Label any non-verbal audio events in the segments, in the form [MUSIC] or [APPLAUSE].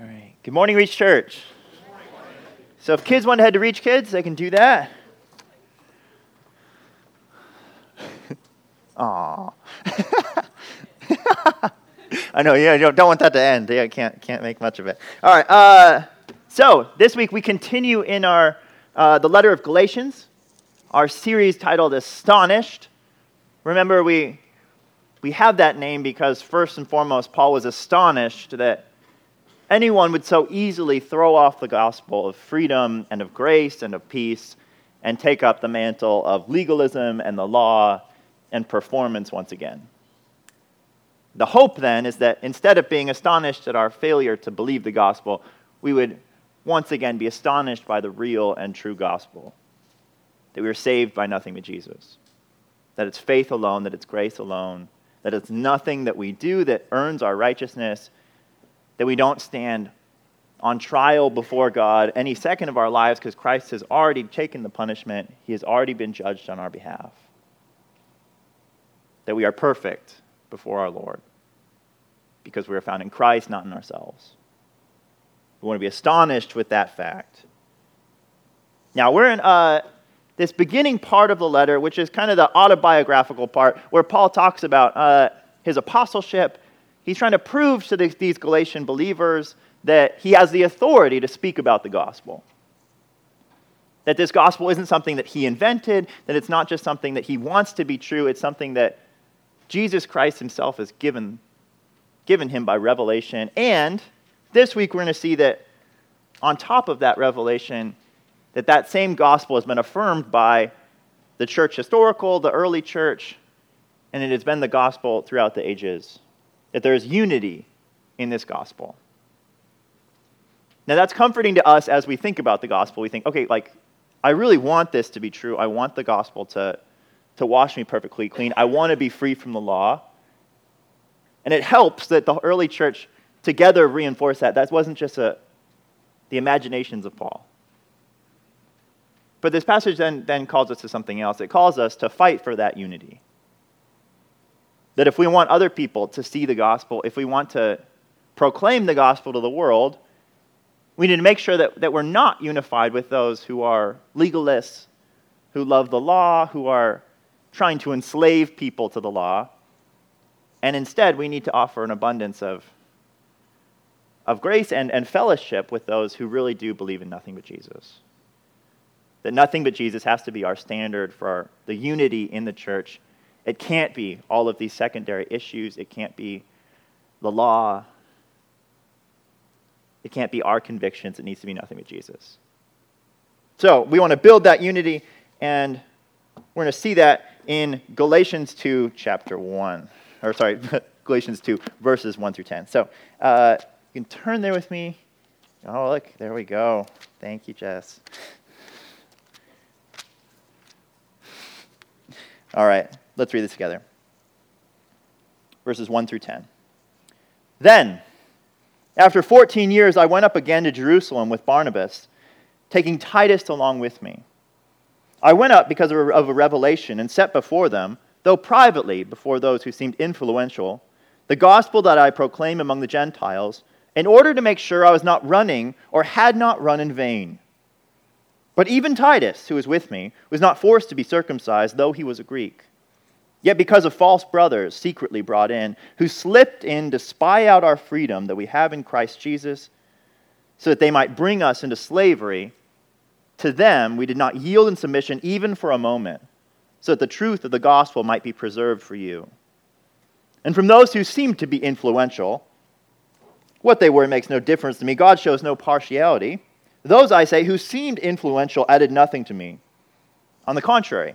All right. Good morning, Reach Church. So, if kids want to head to Reach Kids, they can do that. [LAUGHS] Aw. [LAUGHS] I know, yeah, you don't, want that to end. Yeah, can't, can't make much of it. All right. Uh, so, this week we continue in our uh, the letter of Galatians, our series titled Astonished. Remember, we, we have that name because, first and foremost, Paul was astonished that anyone would so easily throw off the gospel of freedom and of grace and of peace and take up the mantle of legalism and the law and performance once again. The hope then is that instead of being astonished at our failure to believe the gospel, we would once again be astonished by the real and true gospel that we are saved by nothing but Jesus, that it's faith alone, that it's grace alone, that it's nothing that we do that earns our righteousness that we don't stand on trial before God any second of our lives because Christ has already taken the punishment, He has already been judged on our behalf. That we are perfect before our Lord because we are found in Christ, not in ourselves. We want to be astonished with that fact. Now, we're in uh, this beginning part of the letter, which is kind of the autobiographical part, where Paul talks about uh, his apostleship He's trying to prove to these Galatian believers that he has the authority to speak about the gospel. That this gospel isn't something that he invented, that it's not just something that he wants to be true, it's something that Jesus Christ himself has given, given him by revelation. And this week we're going to see that on top of that revelation, that that same gospel has been affirmed by the church historical, the early church, and it has been the gospel throughout the ages that there is unity in this gospel. Now, that's comforting to us as we think about the gospel. We think, okay, like, I really want this to be true. I want the gospel to, to wash me perfectly clean. I want to be free from the law. And it helps that the early church together reinforced that. That wasn't just a, the imaginations of Paul. But this passage then, then calls us to something else. It calls us to fight for that unity. That if we want other people to see the gospel, if we want to proclaim the gospel to the world, we need to make sure that, that we're not unified with those who are legalists, who love the law, who are trying to enslave people to the law. And instead, we need to offer an abundance of, of grace and, and fellowship with those who really do believe in nothing but Jesus. That nothing but Jesus has to be our standard for our, the unity in the church it can't be all of these secondary issues. It can't be the law. It can't be our convictions. It needs to be nothing but Jesus. So we want to build that unity, and we're going to see that in Galatians 2, chapter 1. Or, sorry, [LAUGHS] Galatians 2, verses 1 through 10. So uh, you can turn there with me. Oh, look, there we go. Thank you, Jess. All right. Let's read this together. Verses 1 through 10. Then, after 14 years, I went up again to Jerusalem with Barnabas, taking Titus along with me. I went up because of a revelation and set before them, though privately before those who seemed influential, the gospel that I proclaim among the Gentiles, in order to make sure I was not running or had not run in vain. But even Titus, who was with me, was not forced to be circumcised, though he was a Greek. Yet because of false brothers secretly brought in, who slipped in to spy out our freedom that we have in Christ Jesus, so that they might bring us into slavery, to them we did not yield in submission even for a moment, so that the truth of the gospel might be preserved for you. And from those who seemed to be influential, what they were makes no difference to me. God shows no partiality. Those, I say, who seemed influential added nothing to me. On the contrary,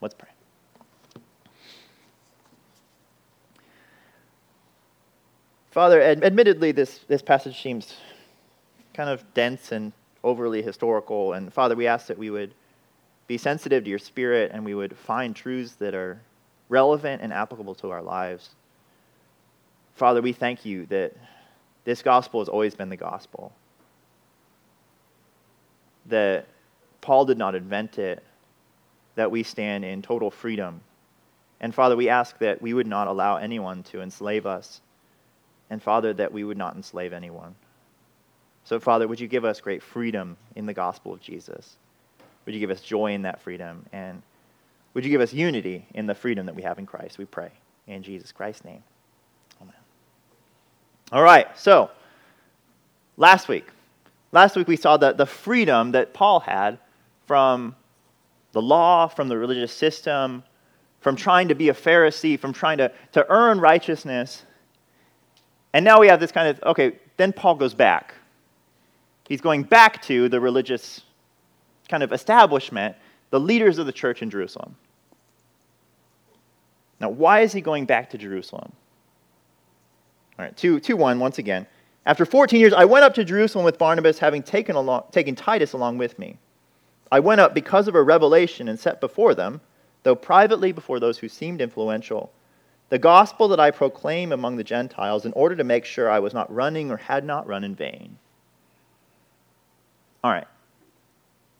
Let's pray. Father, ad- admittedly, this, this passage seems kind of dense and overly historical. And Father, we ask that we would be sensitive to your spirit and we would find truths that are relevant and applicable to our lives. Father, we thank you that this gospel has always been the gospel. That Paul did not invent it, that we stand in total freedom. And Father, we ask that we would not allow anyone to enslave us. And Father, that we would not enslave anyone. So, Father, would you give us great freedom in the gospel of Jesus? Would you give us joy in that freedom? And would you give us unity in the freedom that we have in Christ? We pray. In Jesus Christ's name. Amen. All right, so last week. Last week we saw the, the freedom that Paul had from the law, from the religious system, from trying to be a Pharisee, from trying to, to earn righteousness. And now we have this kind of, okay, then Paul goes back. He's going back to the religious kind of establishment, the leaders of the church in Jerusalem. Now, why is he going back to Jerusalem? All right, 2, 2 1, once again. After 14 years, I went up to Jerusalem with Barnabas, having taken, along, taken Titus along with me. I went up because of a revelation and set before them, though privately before those who seemed influential, the gospel that I proclaim among the Gentiles in order to make sure I was not running or had not run in vain. All right.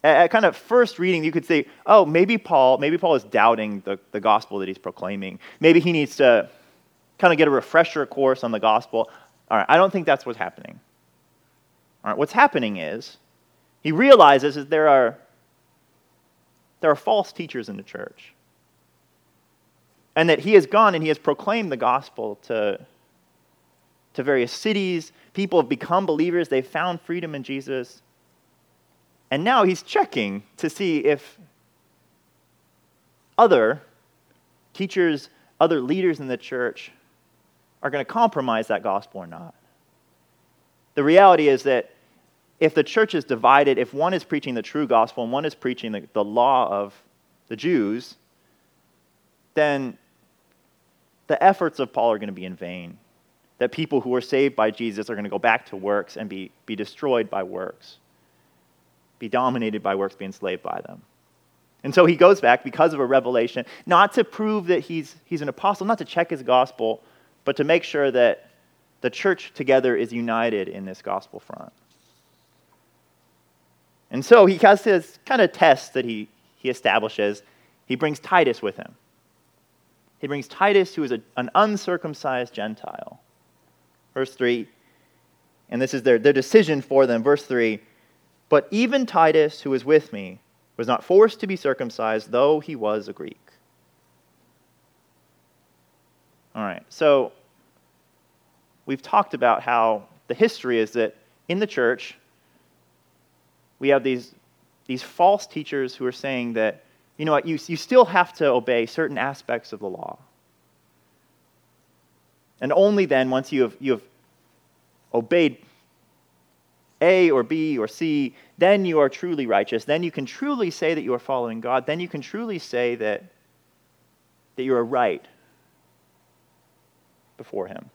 At kind of first reading, you could say, oh, maybe Paul, maybe Paul is doubting the, the gospel that he's proclaiming. Maybe he needs to kind of get a refresher course on the gospel. All right, I don't think that's what's happening. All right, what's happening is he realizes that there are there are false teachers in the church. And that he has gone and he has proclaimed the gospel to, to various cities. People have become believers, they've found freedom in Jesus. And now he's checking to see if other teachers, other leaders in the church are going to compromise that gospel or not. The reality is that if the church is divided, if one is preaching the true gospel and one is preaching the, the law of the Jews, then the efforts of Paul are going to be in vain. That people who are saved by Jesus are going to go back to works and be, be destroyed by works, be dominated by works, be enslaved by them. And so he goes back because of a revelation, not to prove that he's, he's an apostle, not to check his gospel, but to make sure that the church together is united in this gospel front. And so he has this kind of test that he, he establishes. He brings Titus with him. He brings Titus, who is a, an uncircumcised Gentile. Verse 3, and this is their, their decision for them. Verse 3 But even Titus, who was with me, was not forced to be circumcised, though he was a Greek. All right, so we've talked about how the history is that in the church, we have these, these false teachers who are saying that, you know what, you, you still have to obey certain aspects of the law. And only then, once you have, you have obeyed A or B or C, then you are truly righteous. Then you can truly say that you are following God. Then you can truly say that, that you are right before Him.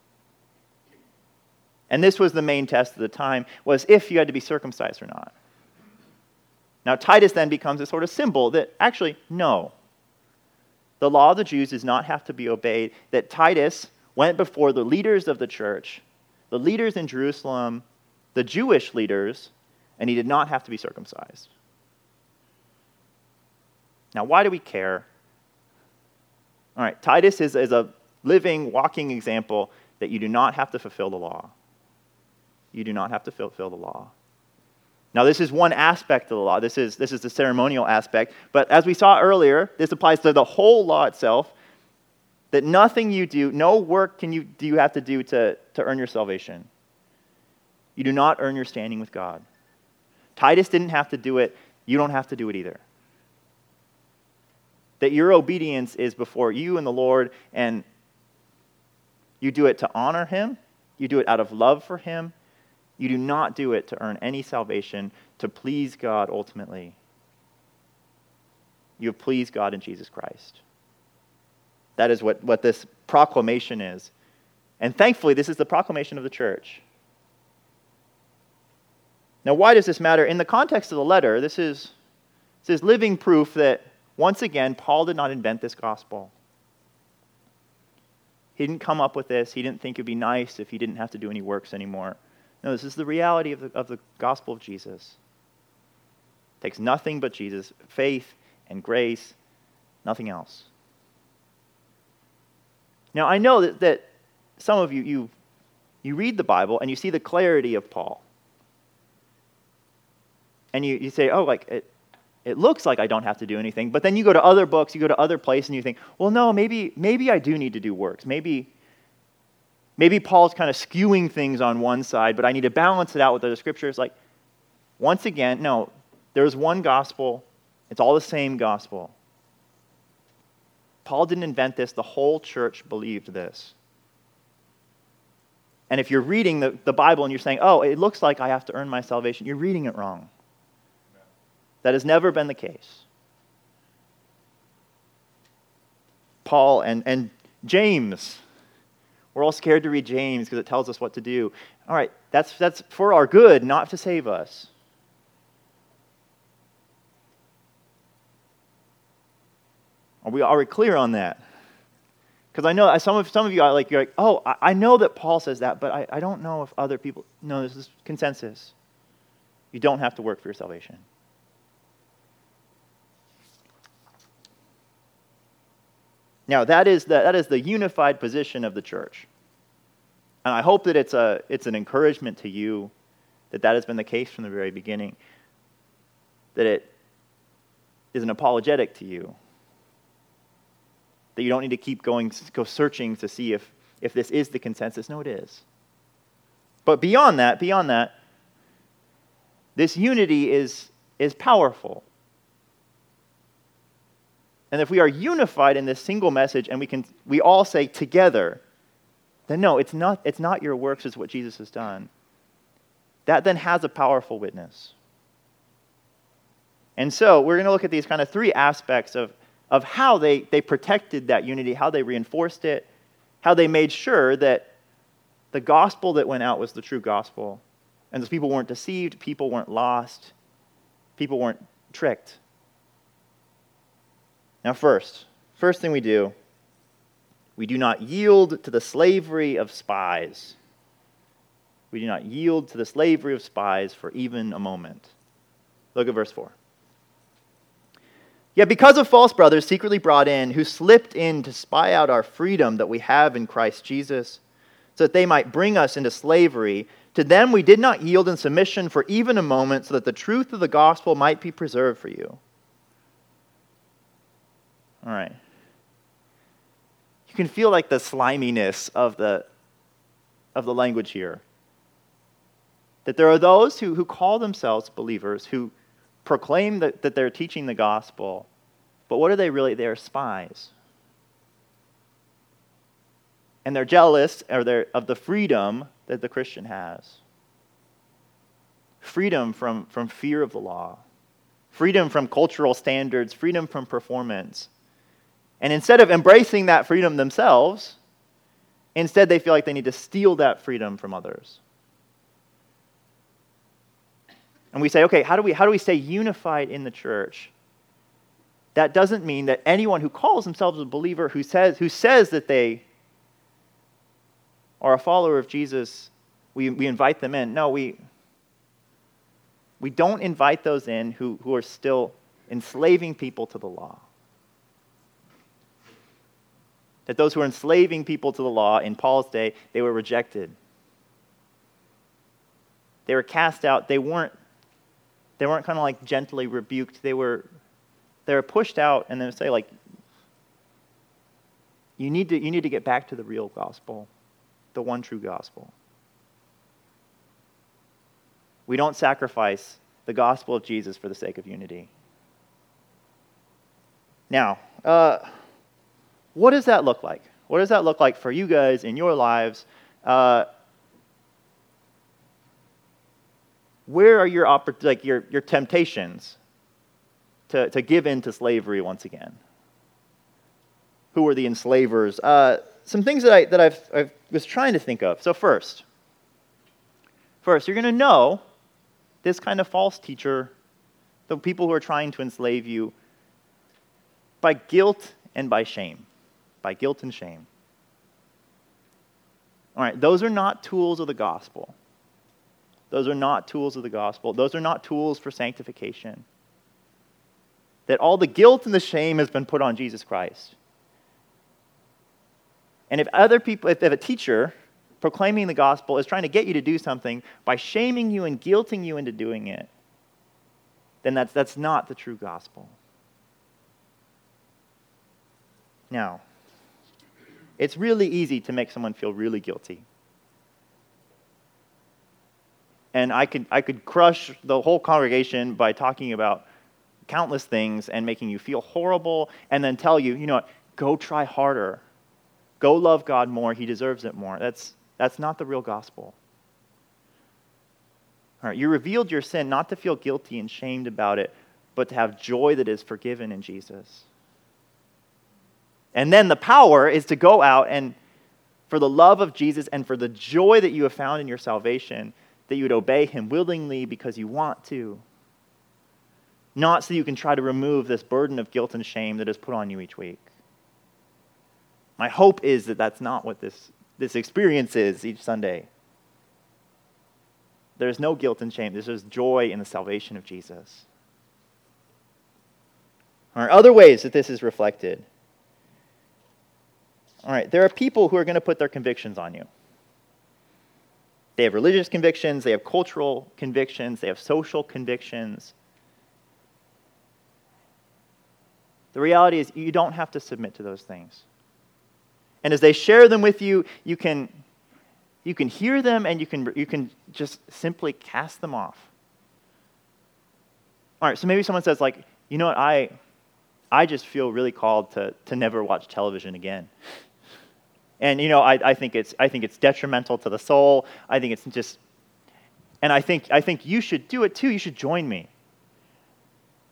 And this was the main test of the time, was if you had to be circumcised or not. Now, Titus then becomes a sort of symbol that actually, no. The law of the Jews does not have to be obeyed. That Titus went before the leaders of the church, the leaders in Jerusalem, the Jewish leaders, and he did not have to be circumcised. Now, why do we care? All right, Titus is, is a living, walking example that you do not have to fulfill the law. You do not have to fulfill the law. Now, this is one aspect of the law. This is, this is the ceremonial aspect. But as we saw earlier, this applies to the whole law itself that nothing you do, no work can you, do you have to do to, to earn your salvation. You do not earn your standing with God. Titus didn't have to do it. You don't have to do it either. That your obedience is before you and the Lord, and you do it to honor Him, you do it out of love for Him, you do not do it to earn any salvation, to please God ultimately. You have pleased God in Jesus Christ. That is what, what this proclamation is. And thankfully, this is the proclamation of the church. Now, why does this matter? In the context of the letter, this is, this is living proof that, once again, Paul did not invent this gospel. He didn't come up with this. He didn't think it would be nice if he didn't have to do any works anymore. No, this is the reality of the, of the gospel of Jesus. It takes nothing but Jesus, faith and grace, nothing else. Now, I know that, that some of you, you, you read the Bible and you see the clarity of Paul. And you, you say, oh, like, it, it looks like I don't have to do anything. But then you go to other books, you go to other places, and you think, well, no, maybe, maybe I do need to do works. Maybe, maybe Paul's kind of skewing things on one side, but I need to balance it out with other scriptures. Like, once again, no, there's one gospel, it's all the same gospel. Paul didn't invent this, the whole church believed this. And if you're reading the, the Bible and you're saying, oh, it looks like I have to earn my salvation, you're reading it wrong. That has never been the case. Paul and, and James. We're all scared to read James because it tells us what to do. All right, that's, that's for our good, not to save us. Are we, are we clear on that? Because I know some of, some of you are like, you're like, oh, I, know that Paul says that, but I, I don't know if other people. No, this is consensus. You don't have to work for your salvation. Now, that is the, that is the unified position of the church. And I hope that it's, a, it's an encouragement to you that that has been the case from the very beginning, that it is an apologetic to you, that you don't need to keep going, go searching to see if, if this is the consensus. No, it is. But beyond that, beyond that, this unity is, is powerful. And if we are unified in this single message and we can we all say together, then no, it's not, it's not your works, it's what Jesus has done. That then has a powerful witness. And so we're going to look at these kind of three aspects of, of how they, they protected that unity, how they reinforced it, how they made sure that the gospel that went out was the true gospel. And those people weren't deceived, people weren't lost, people weren't tricked. Now, first, first thing we do, we do not yield to the slavery of spies. We do not yield to the slavery of spies for even a moment. Look at verse 4. Yet because of false brothers secretly brought in, who slipped in to spy out our freedom that we have in Christ Jesus, so that they might bring us into slavery, to them we did not yield in submission for even a moment, so that the truth of the gospel might be preserved for you. All right. You can feel like the sliminess of the, of the language here. That there are those who, who call themselves believers, who proclaim that, that they're teaching the gospel, but what are they really? They're spies. And they're jealous or they're, of the freedom that the Christian has freedom from, from fear of the law, freedom from cultural standards, freedom from performance. And instead of embracing that freedom themselves, instead they feel like they need to steal that freedom from others. And we say, okay, how do we, how do we stay unified in the church? That doesn't mean that anyone who calls themselves a believer, who says, who says that they are a follower of Jesus, we, we invite them in. No, we, we don't invite those in who, who are still enslaving people to the law that those who were enslaving people to the law in Paul's day, they were rejected. They were cast out. They weren't, they weren't kind of like gently rebuked. They were, they were pushed out and then say, like, you need, to, you need to get back to the real gospel, the one true gospel. We don't sacrifice the gospel of Jesus for the sake of unity. Now, uh, what does that look like? What does that look like for you guys in your lives? Uh, where are your, like your, your temptations to, to give in to slavery once again? who are the enslavers. Uh, some things that I that I've, I was trying to think of. So first, first you're going to know this kind of false teacher, the people who are trying to enslave you, by guilt and by shame, by guilt and shame. All right, those are not tools of the gospel. Those are not tools of the gospel. Those are not tools for sanctification. That all the guilt and the shame has been put on Jesus Christ. And if other people, if a teacher proclaiming the gospel is trying to get you to do something by shaming you and guilting you into doing it, then that's, that's not the true gospel. Now, it's really easy to make someone feel really guilty. And I could, I could crush the whole congregation by talking about countless things and making you feel horrible and then tell you, you know what, go try harder. Go love God more. He deserves it more. That's, that's not the real gospel. All right, you revealed your sin not to feel guilty and shamed about it, but to have joy that is forgiven in Jesus. And then the power is to go out and, for the love of Jesus and for the joy that you have found in your salvation, that you would obey him willingly because you want to. Not so you can try to remove this burden of guilt and shame that is put on you each week. My hope is that that's not what this, this experience is each Sunday. There's no guilt and shame. There's just joy in the salvation of Jesus. There are other ways that this is reflected. All right, there are people who are going to put their convictions on you. They have religious convictions, they have cultural convictions, they have social convictions. The reality is, you don't have to submit to those things. And as they share them with you, you can, you can hear them and you can, you can just simply cast them off. All right, so maybe someone says, like, you know what, I, I just feel really called to, to never watch television again. And, you know, I, I, think it's, I think it's detrimental to the soul. I think it's just, and I think, I think you should do it too. You should join me.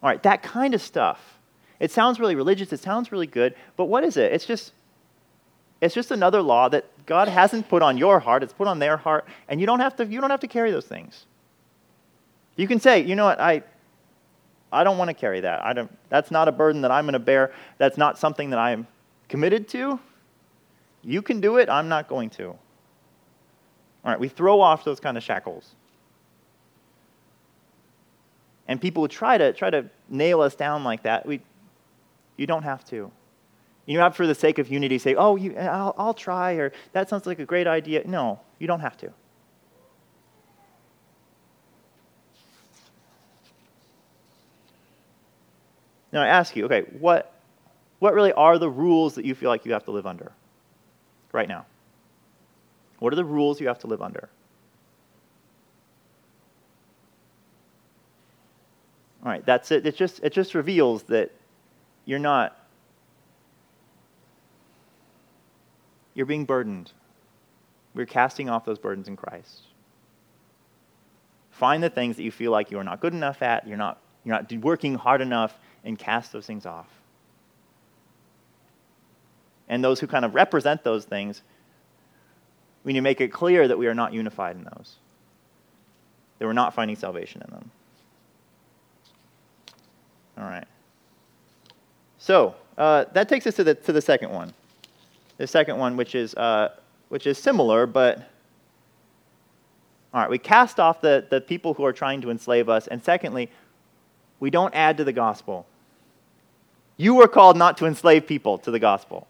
All right, that kind of stuff. It sounds really religious. It sounds really good. But what is it? It's just, it's just another law that God hasn't put on your heart, it's put on their heart, and you don't have to, you don't have to carry those things. You can say, you know what, I, I don't want to carry that. I don't, that's not a burden that I'm going to bear. That's not something that I'm committed to. You can do it, I'm not going to. All right, we throw off those kind of shackles. And people try to try to nail us down like that. We, you don't have to. You not for the sake of unity say, oh, you, I'll, I'll try, or that sounds like a great idea. No, you don't have to. Now I ask you, okay, what, what really are the rules that you feel like you have to live under right now? What are the rules you have to live under? All right, that's it. It just, it just reveals that you're not You're being burdened. We're casting off those burdens in Christ. Find the things that you feel like you are not good enough at, you're not, you're not working hard enough, and cast those things off. And those who kind of represent those things, we need to make it clear that we are not unified in those, that we're not finding salvation in them. All right. So uh, that takes us to the, to the second one the second one, which is, uh, which is similar, but all right, we cast off the, the people who are trying to enslave us. And secondly, we don't add to the gospel. You were called not to enslave people to the gospel,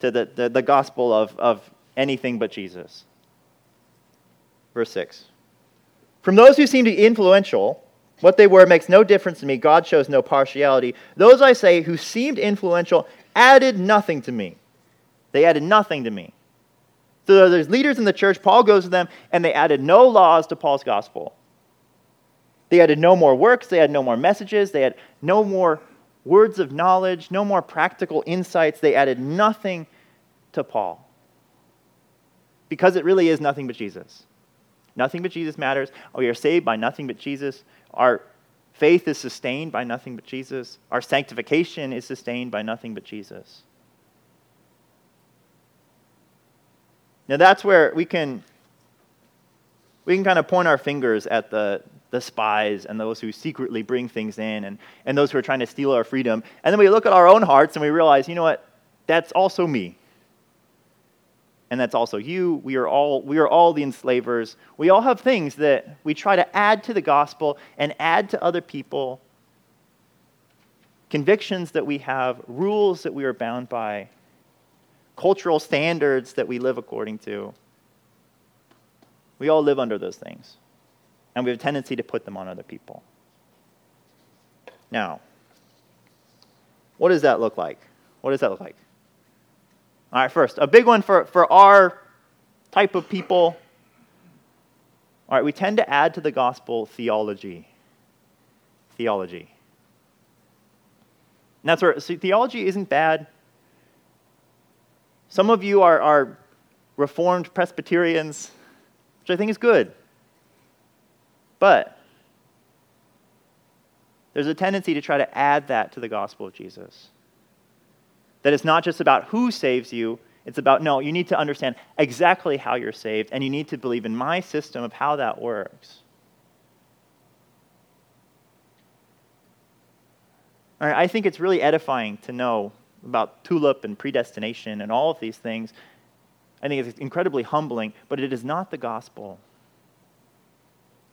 to the, the, the gospel of, of anything but Jesus. Verse 6. From those who seem to be influential, what they were makes no difference to me. God shows no partiality. Those I say who seemed influential added nothing to me. They added nothing to me. So there's leaders in the church. Paul goes to them, and they added no laws to Paul's gospel. They added no more works. They had no more messages. They had no more words of knowledge, no more practical insights. They added nothing to Paul. Because it really is nothing but Jesus. Nothing but Jesus matters. We are saved by nothing but Jesus. Our, faith is sustained by nothing but Jesus. Our sanctification is sustained by nothing but Jesus. Now that's where we can we can kind of point our fingers at the, the spies and those who secretly bring things in and, and those who are trying to steal our freedom. And then we look at our own hearts and we realize, you know what? That's also me. And that's also you. We are all, we are all the enslavers. We all have things that we try to add to the gospel and add to other people. Convictions that we have, rules that we are bound by, cultural standards that we live according to. We all live under those things. And we have a tendency to put them on other people. Now, what does that look like? What does that look like? All right, first, a big one for, for our type of people. All right, we tend to add to the gospel theology. Theology. And that's where theology isn't bad. Some of you are, are Reformed Presbyterians which I think is good. But there's a tendency to try to add that to the gospel of Jesus. That it's not just about who saves you, it's about, no, you need to understand exactly how you're saved, and you need to believe in my system of how that works. All right, I think it's really edifying to know about tulip and predestination and all of these things I think it's incredibly humbling, but it is not the gospel.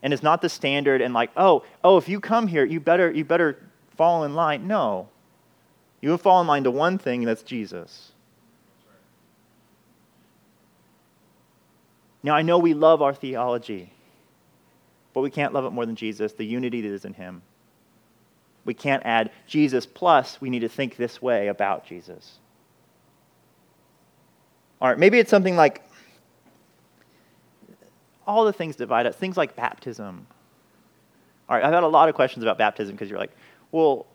And it's not the standard and like, oh, oh, if you come here, you better, you better fall in line. No. You will fall in line to one thing, and that's Jesus. Now, I know we love our theology, but we can't love it more than Jesus, the unity that is in Him. We can't add Jesus plus, we need to think this way about Jesus. All right, maybe it's something like all the things divide us, things like baptism. All right, I've had a lot of questions about baptism because you're like, well,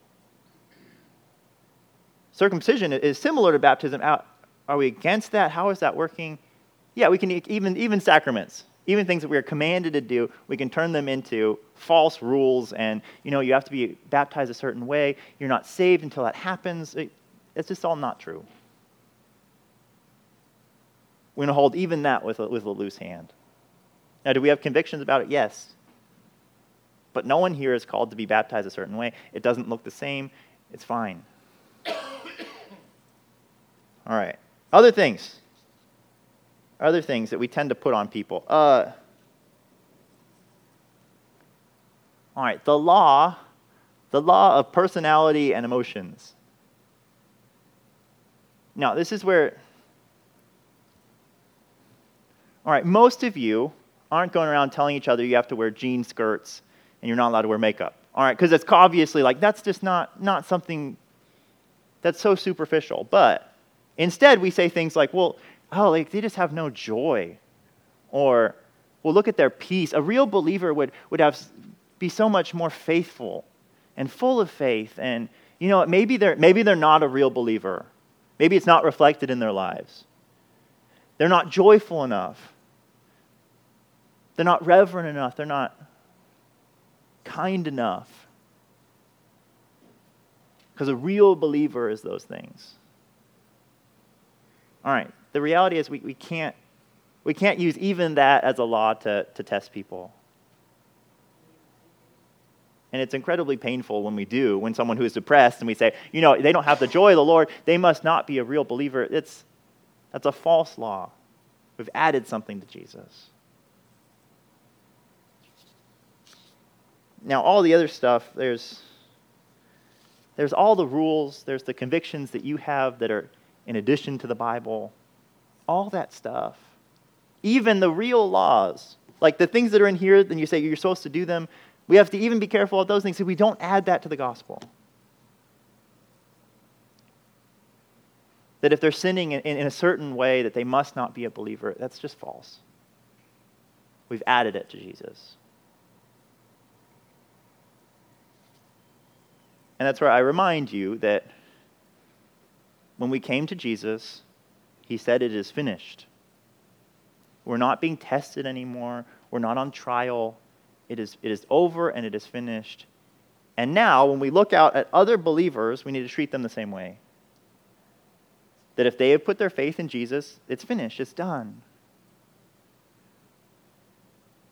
circumcision is similar to baptism. Are we against that? How is that working? Yeah, we can even even sacraments, even things that we are commanded to do, we can turn them into false rules. And you know, you have to be baptized a certain way. You're not saved until that happens. It's just all not true. We're going to hold even that with a, with a loose hand. Now, do we have convictions about it? Yes. But no one here is called to be baptized a certain way. It doesn't look the same. It's fine. All right. Other things. Other things that we tend to put on people. Uh, all right. The law, the law of personality and emotions. Now, this is where all right, most of you aren't going around telling each other you have to wear jean skirts and you're not allowed to wear makeup. All right, because it's obviously like that's just not, not something that's so superficial. But instead, we say things like, well, oh, like they just have no joy. Or, well, look at their peace. A real believer would, would have, be so much more faithful and full of faith. And, you know, maybe they're, maybe they're not a real believer. Maybe it's not reflected in their lives. They're not joyful enough. They're not reverent enough. They're not kind enough. Because a real believer is those things. All right, the reality is we, we, can't, we can't use even that as a law to, to test people. And it's incredibly painful when we do, when someone who is depressed and we say, you know, they don't have the joy of the Lord, they must not be a real believer. It's, that's a false law. We've added something to Jesus. Now, all the other stuff, there's, there's all the rules, there's the convictions that you have that are in addition to the Bible, all that stuff. Even the real laws, like the things that are in here, then you say you're supposed to do them. We have to even be careful of those things so we don't add that to the gospel. That if they're sinning in, in a certain way that they must not be a believer, that's just false. We've added it to Jesus. And that's where I remind you that when we came to Jesus, he said, It is finished. We're not being tested anymore. We're not on trial. It is, it is over and it is finished. And now, when we look out at other believers, we need to treat them the same way. That if they have put their faith in Jesus, it's finished, it's done.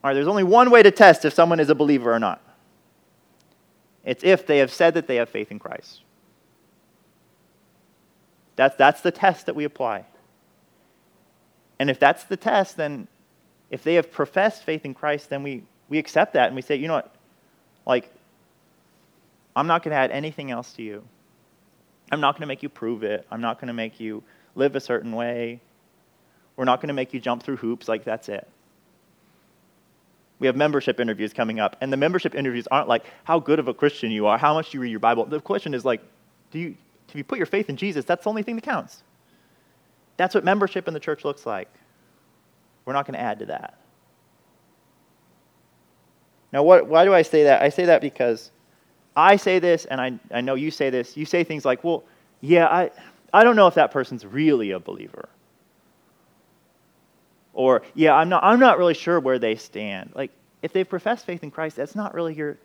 All right, there's only one way to test if someone is a believer or not. It's if they have said that they have faith in Christ. That's, that's the test that we apply. And if that's the test, then if they have professed faith in Christ, then we, we accept that and we say, you know what? Like, I'm not going to add anything else to you. I'm not going to make you prove it. I'm not going to make you live a certain way. We're not going to make you jump through hoops. Like, that's it. We have membership interviews coming up, and the membership interviews aren't like how good of a Christian you are, how much you read your Bible. The question is like, do you, if you put your faith in Jesus, that's the only thing that counts. That's what membership in the church looks like. We're not going to add to that. Now, what, why do I say that? I say that because I say this, and I, I know you say this. You say things like, well, yeah, I, I don't know if that person's really a believer. Or, yeah, I'm not, I'm not really sure where they stand. Like, if they profess faith in Christ, that's not really your,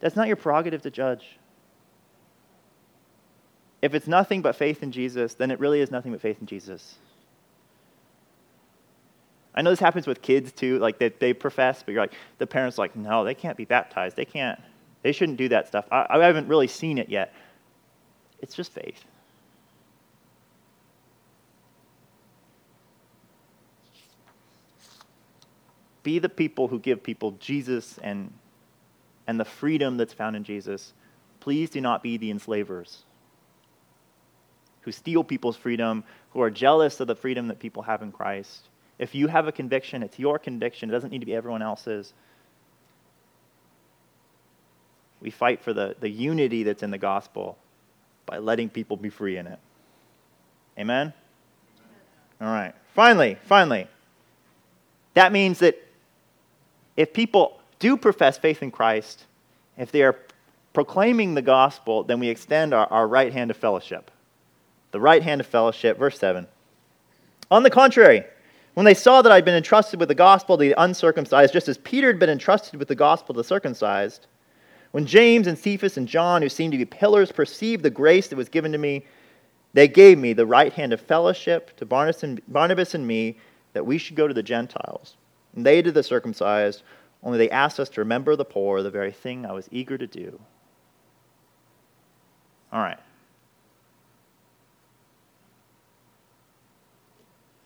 that's not your prerogative to judge. If it's nothing but faith in Jesus, then it really is nothing but faith in Jesus. I know this happens with kids too, like they, they profess, but you're like, the parents like, no, they can't be baptized. They can't, they shouldn't do that stuff. I, I haven't really seen it yet. It's just faith. Be the people who give people Jesus and, and the freedom that's found in Jesus. Please do not be the enslavers who steal people's freedom, who are jealous of the freedom that people have in Christ. If you have a conviction, it's your conviction. It doesn't need to be everyone else's. We fight for the, the unity that's in the gospel by letting people be free in it. Amen? All right. Finally, finally, that means that if people do profess faith in Christ, if they are proclaiming the gospel, then we extend our, our right hand of fellowship. The right hand of fellowship, verse 7. On the contrary, when they saw that I'd been entrusted with the gospel to the uncircumcised, just as Peter had been entrusted with the gospel to the circumcised, when James and Cephas and John, who seemed to be pillars, perceived the grace that was given to me, they gave me the right hand of fellowship to Barnabas and me that we should go to the Gentiles and they to the circumcised, only they asked us to remember the poor, the very thing I was eager to do. All right.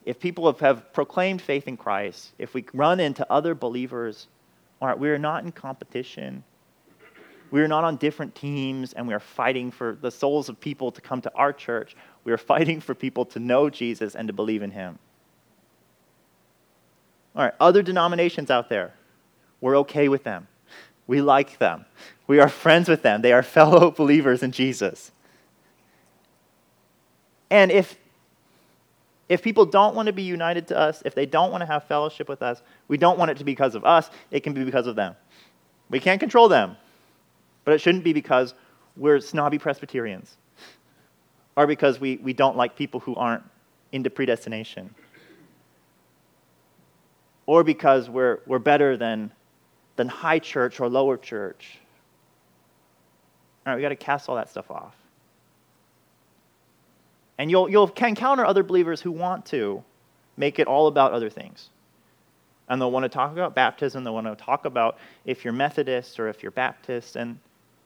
If people have, proclaimed faith in Christ, if we run into other believers, all right, we are not in competition. We are not on different teams and we are fighting for the souls of people to come to our church. We are fighting for people to know Jesus and to believe in him. All right, other denominations out there, we're okay with them. We like them. We are friends with them. They are fellow [LAUGHS] believers in Jesus. And if, if people don't want to be united to us, if they don't want to have fellowship with us, we don't want it to be because of us. It can be because of them. We can't control them. But it shouldn't be because we're snobby Presbyterians or because we, we don't like people who aren't into predestination or because we're, we're better than, than high church or lower church. All right, we've got to cast all that stuff off. And you'll, you'll encounter other believers who want to make it all about other things. And they'll want to talk about baptism, they'll want to talk about if you're Methodist or if you're Baptist. And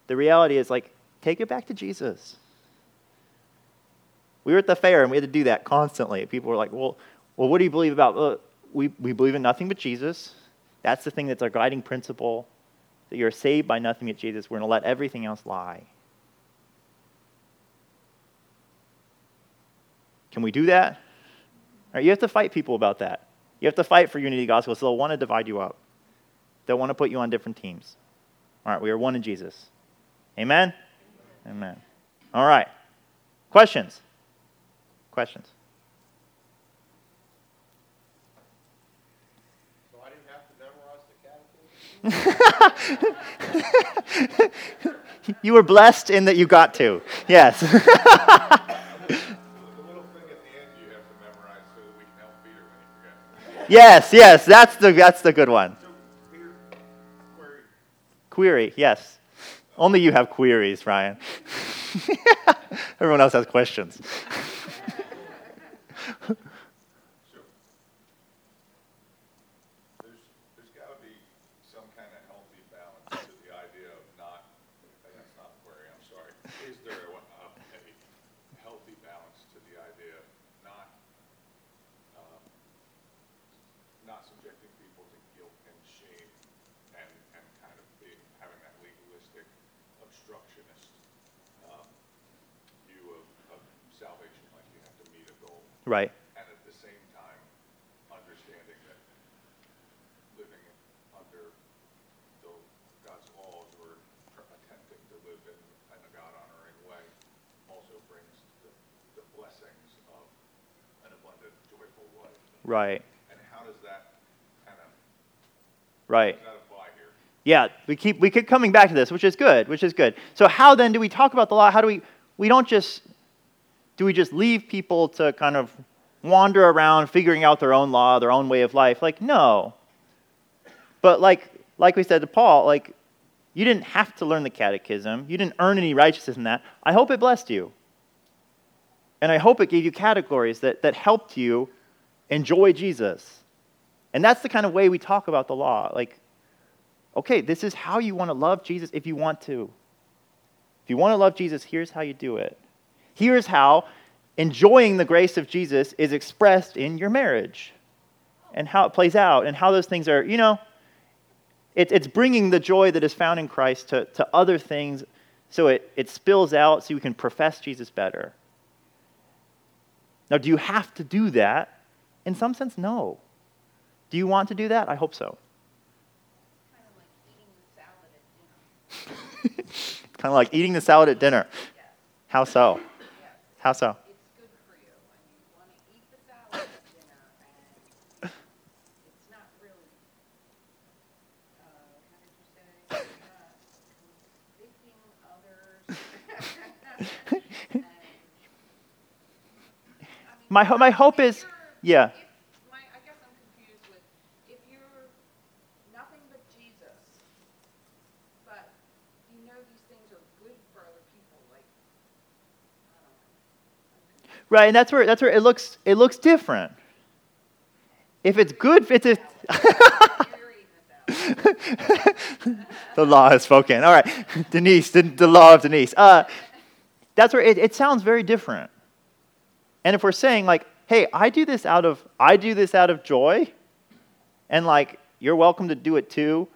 the reality is, like, take it back to Jesus. We were at the fair and we had to do that constantly. People were like, well, well what do you believe about uh, we, we believe in nothing but Jesus. That's the thing that's our guiding principle. That you're saved by nothing but Jesus. We're going to let everything else lie. Can we do that? Right, you have to fight people about that. You have to fight for unity gospel, so they'll want to divide you up. They'll want to put you on different teams. All right, we are one in Jesus. Amen? Amen. All right. Questions? Questions? [LAUGHS] you were blessed in that you got to. Yes. [LAUGHS] yes, yes, that's the that's the good one. query. query, yes. Only you have queries, Ryan. [LAUGHS] Everyone else has questions. [LAUGHS] Right. And at the same time, understanding that living under the, God's laws or attempting to live in, in a God honoring way also brings the, the blessings of an abundant, joyful life. Right. And how does that kind of right. that apply here? Yeah, we keep we keep coming back to this, which is good, which is good. So how then do we talk about the law? How do we we don't just do we just leave people to kind of wander around figuring out their own law, their own way of life? Like, no. But like, like we said to Paul, like, you didn't have to learn the catechism. You didn't earn any righteousness in that. I hope it blessed you. And I hope it gave you categories that, that helped you enjoy Jesus. And that's the kind of way we talk about the law. Like, okay, this is how you want to love Jesus if you want to. If you want to love Jesus, here's how you do it. Here's how enjoying the grace of Jesus is expressed in your marriage and how it plays out and how those things are, you know, it, it's bringing the joy that is found in Christ to, to other things so it, it spills out so you can profess Jesus better. Now, do you have to do that? In some sense, no. Do you want to do that? I hope so. [LAUGHS] kind of like eating the salad at dinner. How so? How so? [LAUGHS] my, my hope is, yeah. Right, and that's where that's where it looks it looks different. If it's good, it's a [LAUGHS] the law has spoken. All right, [LAUGHS] Denise, the, the law of Denise. Uh, that's where it, it sounds very different. And if we're saying like, hey, I do this out of I do this out of joy, and like you're welcome to do it too.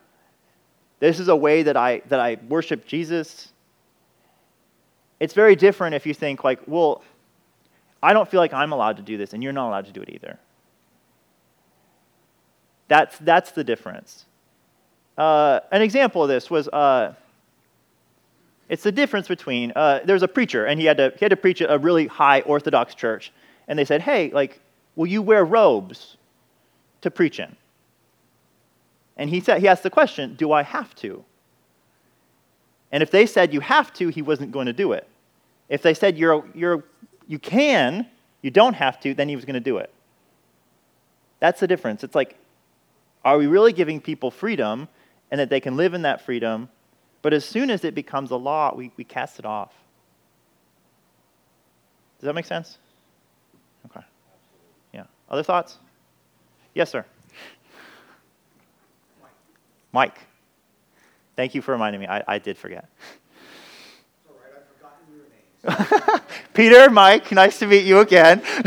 This is a way that I that I worship Jesus. It's very different if you think like, well, I don't feel like I'm allowed to do this, and you're not allowed to do it either. That's, that's the difference. Uh, an example of this was uh, it's the difference between uh, there was a preacher, and he had, to, he had to preach at a really high Orthodox church, and they said, hey, like, will you wear robes to preach in? And he, said, he asked the question, do I have to? And if they said you have to, he wasn't going to do it. If they said you're, you're you can, you don't have to, then he was going to do it. That's the difference. It's like, are we really giving people freedom and that they can live in that freedom? But as soon as it becomes a law, we, we cast it off. Does that make sense? Okay. Yeah. Other thoughts? Yes, sir. Mike. Thank you for reminding me. I, I did forget. [LAUGHS] Peter, Mike, nice to meet you again. [LAUGHS]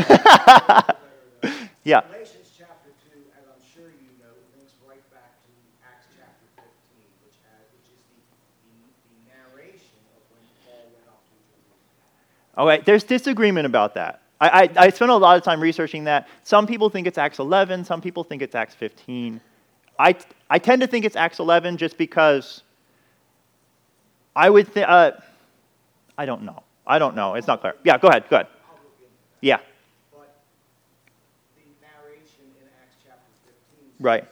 yeah. Galatians chapter 2, as I'm sure you know, links right back to Acts chapter 15, which, has, which is the, the, the narration of when Paul went up to Jerusalem. All right, there's disagreement about that. I, I, I spent a lot of time researching that. Some people think it's Acts 11, some people think it's Acts 15. I, I tend to think it's Acts 11 just because I would think, uh, I don't know. I don't know. It's not clear. Yeah, go ahead. Go ahead. Yeah. But the narration in Acts chapter 15 says right.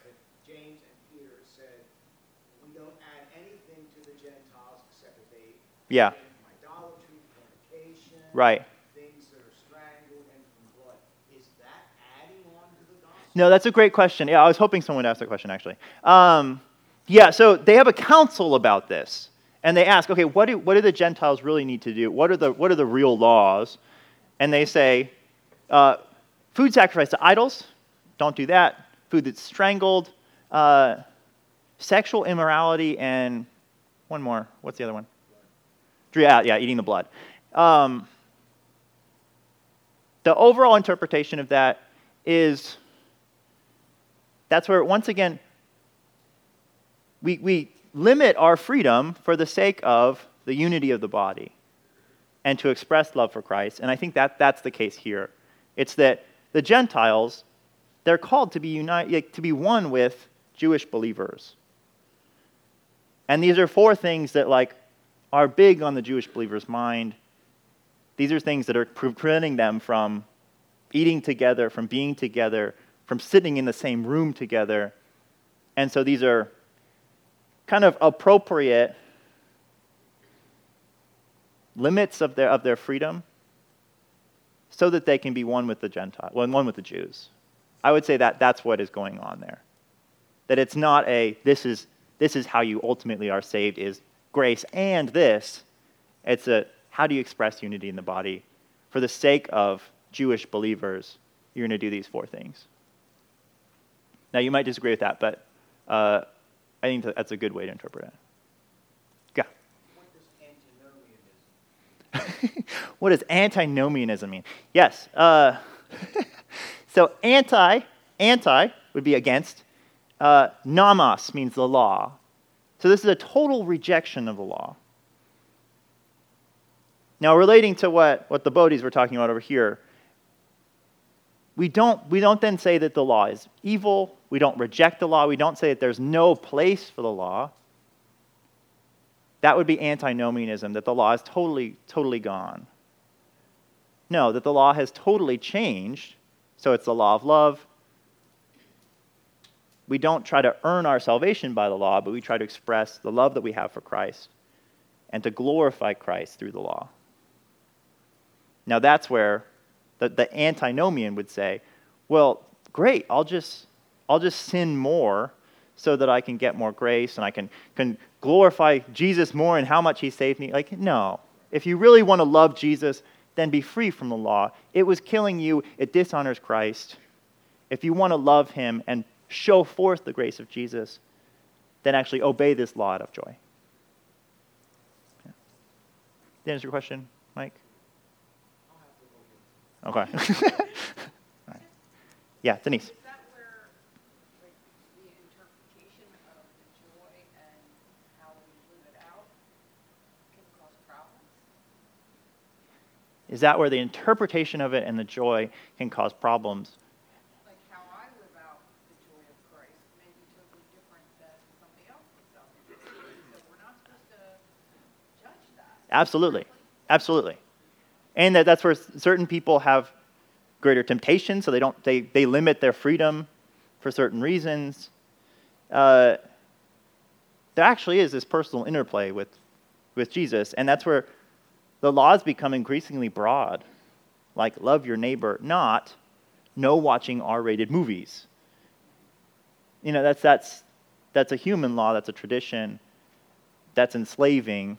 James and Peter said, we don't add anything to the Gentiles except that they yeah. idolatry, fornication, right. things that are strangled and from blood. Is that adding on to the gospel? No, that's a great question. Yeah, I was hoping someone would ask that question, actually. Um, yeah, so they have a council about this. And they ask, okay, what do, what do the Gentiles really need to do? What are the, what are the real laws? And they say, uh, food sacrificed to idols, don't do that. Food that's strangled, uh, sexual immorality, and one more. What's the other one? Yeah, yeah, eating the blood. Um, the overall interpretation of that is that's where, once again, we, we limit our freedom for the sake of the unity of the body and to express love for Christ. And I think that that's the case here. It's that the Gentiles, they're called to be, unite, to be one with Jewish believers. And these are four things that like are big on the Jewish believer's mind. These are things that are preventing them from eating together, from being together, from sitting in the same room together. And so these are kind of appropriate limits of their, of their freedom so that they can be one with the Gentile, well, one with the Jews. I would say that that's what is going on there. That it's not a this is this is how you ultimately are saved is grace and this. It's a how do you express unity in the body? For the sake of Jewish believers, you're going to do these four things. Now, you might disagree with that, but uh, I think that's a good way to interpret it. Yeah. What does antinomianism? [LAUGHS] what does antinomianism mean? Yes. Uh, [LAUGHS] so anti, anti would be against. Uh, nomos means the law. So this is a total rejection of the law. Now, relating to what, what the Bodhis were talking about over here, we don't, we don't then say that the law is evil. We don't reject the law. We don't say that there's no place for the law. That would be antinomianism, that the law is totally, totally gone. No, that the law has totally changed. So it's the law of love. We don't try to earn our salvation by the law, but we try to express the love that we have for Christ and to glorify Christ through the law. Now, that's where the, the antinomian would say, well, great, I'll just, I'll just sin more so that I can get more grace and I can, can glorify Jesus more and how much he saved me. Like, no. If you really want to love Jesus, then be free from the law. It was killing you, it dishonors Christ. If you want to love him and show forth the grace of Jesus, then actually obey this law out of joy. Yeah. Did answer your question? Okay. [LAUGHS] right. Yeah, Denise. Is that where, the interpretation of the joy and how we live it out can cause problems? Is that where the interpretation of it and the joy can cause problems? Like how I live out the joy of Christ may be totally different than somebody else lives out the joy of Christ. So we're not supposed to judge that. Absolutely. Absolutely. And that, that's where certain people have greater temptation, so they don't they, they limit their freedom for certain reasons. Uh, there actually is this personal interplay with, with Jesus, and that's where the laws become increasingly broad. Like love your neighbor, not no watching R-rated movies. You know, that's that's that's a human law, that's a tradition, that's enslaving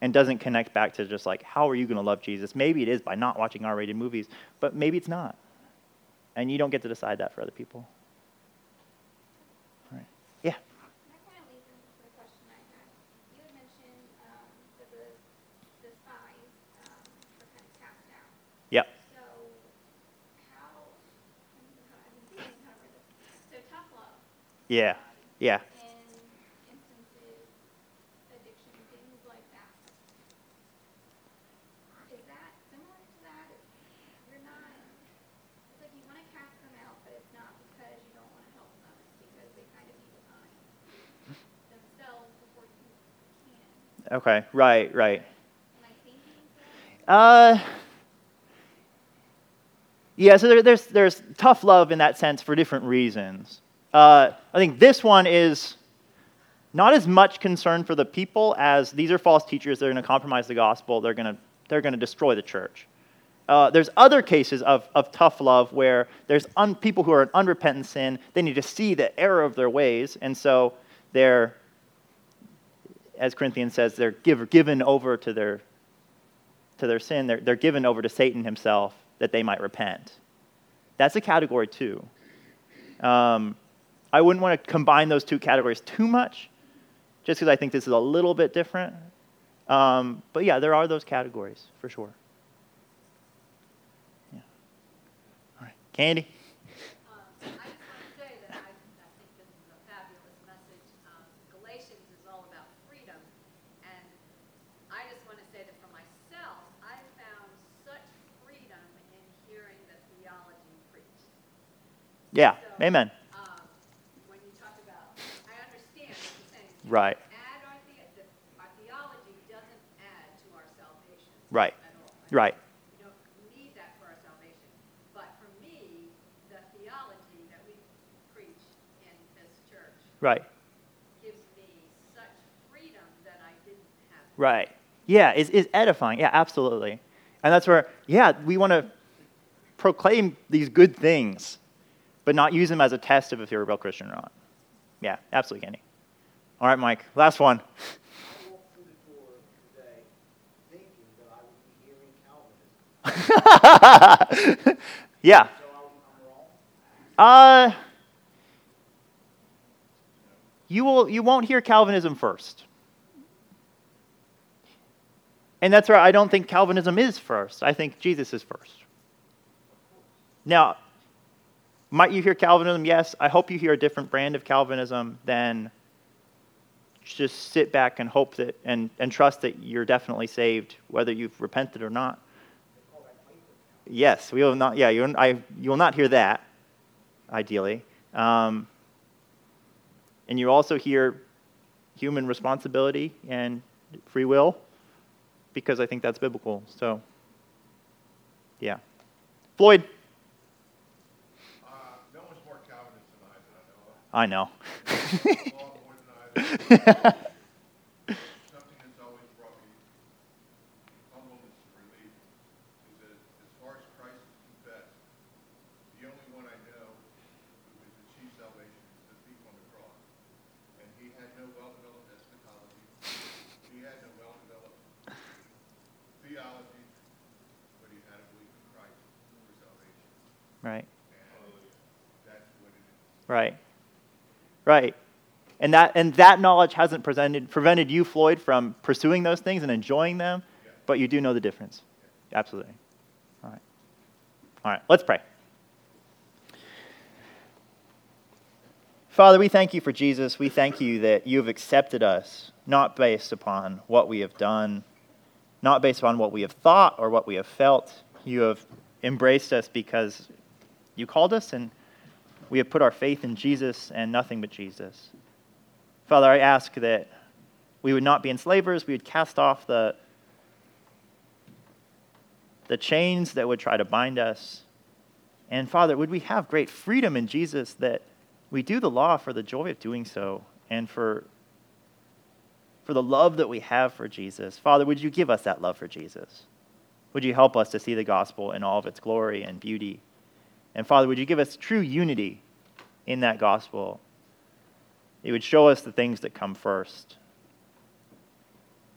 and doesn't connect back to just like, how are you going to love Jesus? Maybe it is by not watching R rated movies, but maybe it's not. And you don't get to decide that for other people. All right. Yeah. That kind of leads into the question I had. You had mentioned um, that the, the spies um, were kind of cast out. Yep. So how, I've been thinking how to word this. So tough love Yeah. Yeah. in instances, addiction, things like that. Is that similar to that? If You're not, it's like you want to cast them out, but it's not because you don't want to help them. It's because they kind of need to find themselves before you can. Okay. Right. Right. Am I thinking correctly? Uh. Yeah. So there, there's there's tough love in that sense for different reasons. Uh, I think this one is not as much concern for the people as these are false teachers. They're going to compromise the gospel. They're going to they're going to destroy the church. Uh, there's other cases of, of tough love where there's un, people who are in unrepentant sin. They need to see the error of their ways, and so they're as Corinthians says, they're give, given over to their, to their sin. They're, they're given over to Satan himself that they might repent. That's a category too. Um, I wouldn't want to combine those two categories too much, just because I think this is a little bit different. Um, but yeah, there are those categories for sure. Yeah. All right, Candy. Um, I just want to say that I, I think this is a fabulous message. Um, Galatians is all about freedom. And I just want to say that for myself, I found such freedom in hearing the theology preached. Yeah, So, amen. Um, when you talk about, I understand what you're saying. Right. Add our, the, the, our theology doesn't add to our salvation. Right. At all. Right. We don't need that for our salvation. But for me, the theology that we preach in this church Right. gives me such freedom that I didn't have. Right. Yeah, is, is edifying. Yeah, absolutely. And that's where, yeah, we want to proclaim these good things, but not use them as a test of if you're a real Christian or not. Yeah, absolutely, Kenny. All right, Mike, last one. I walked through the door today thinking that I would be hearing Calvinism. [LAUGHS] yeah. So I'm, I'm wrong? Uh, you, will, you won't hear Calvinism first. And that's where I don't think Calvinism is first. I think Jesus is first. Now, might you hear Calvinism? Yes. I hope you hear a different brand of Calvinism than just sit back and hope that and, and trust that you're definitely saved, whether you've repented or not. Yes, we will not. Yeah, you, I, you will not hear that, ideally. Um, and you also hear human responsibility and free will, because I think that's biblical. So, yeah. Floyd, Uh, no one's more Calvinist than I, know of. I know. Law more than I do. Something that's always brought me humbleness and relief is that as far as Christ is confessed, the only one I know who has achieved salvation is the thief on the cross. And he had no well-developed eschatology. He had no well-developed theology, but he had a belief in Christ for salvation. right. And that's what it is. Right. And that and that knowledge hasn't prevented you, Floyd, from pursuing those things and enjoying them, but you do know the difference. Absolutely. All right. All right. Let's pray. Father, we thank you for Jesus. We thank you that you have accepted us, not based upon what we have done, not based upon what we have thought or what we have felt. You have embraced us because you called us and we have put our faith in Jesus and nothing but Jesus. Father, I ask that we would not be enslavers, we would cast off the, the chains that would try to bind us. And Father, would we have great freedom in Jesus that we do the law for the joy of doing so and for, for the love that we have for Jesus. Father, would you give us that love for Jesus? Would you help us to see the gospel in all of its glory and beauty? And Father, would you give us true unity in that gospel? It would show us the things that come first.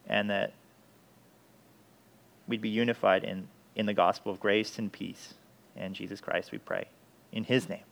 And that we'd be unified in, in the gospel of grace and peace. And Jesus Christ, we pray. In his name.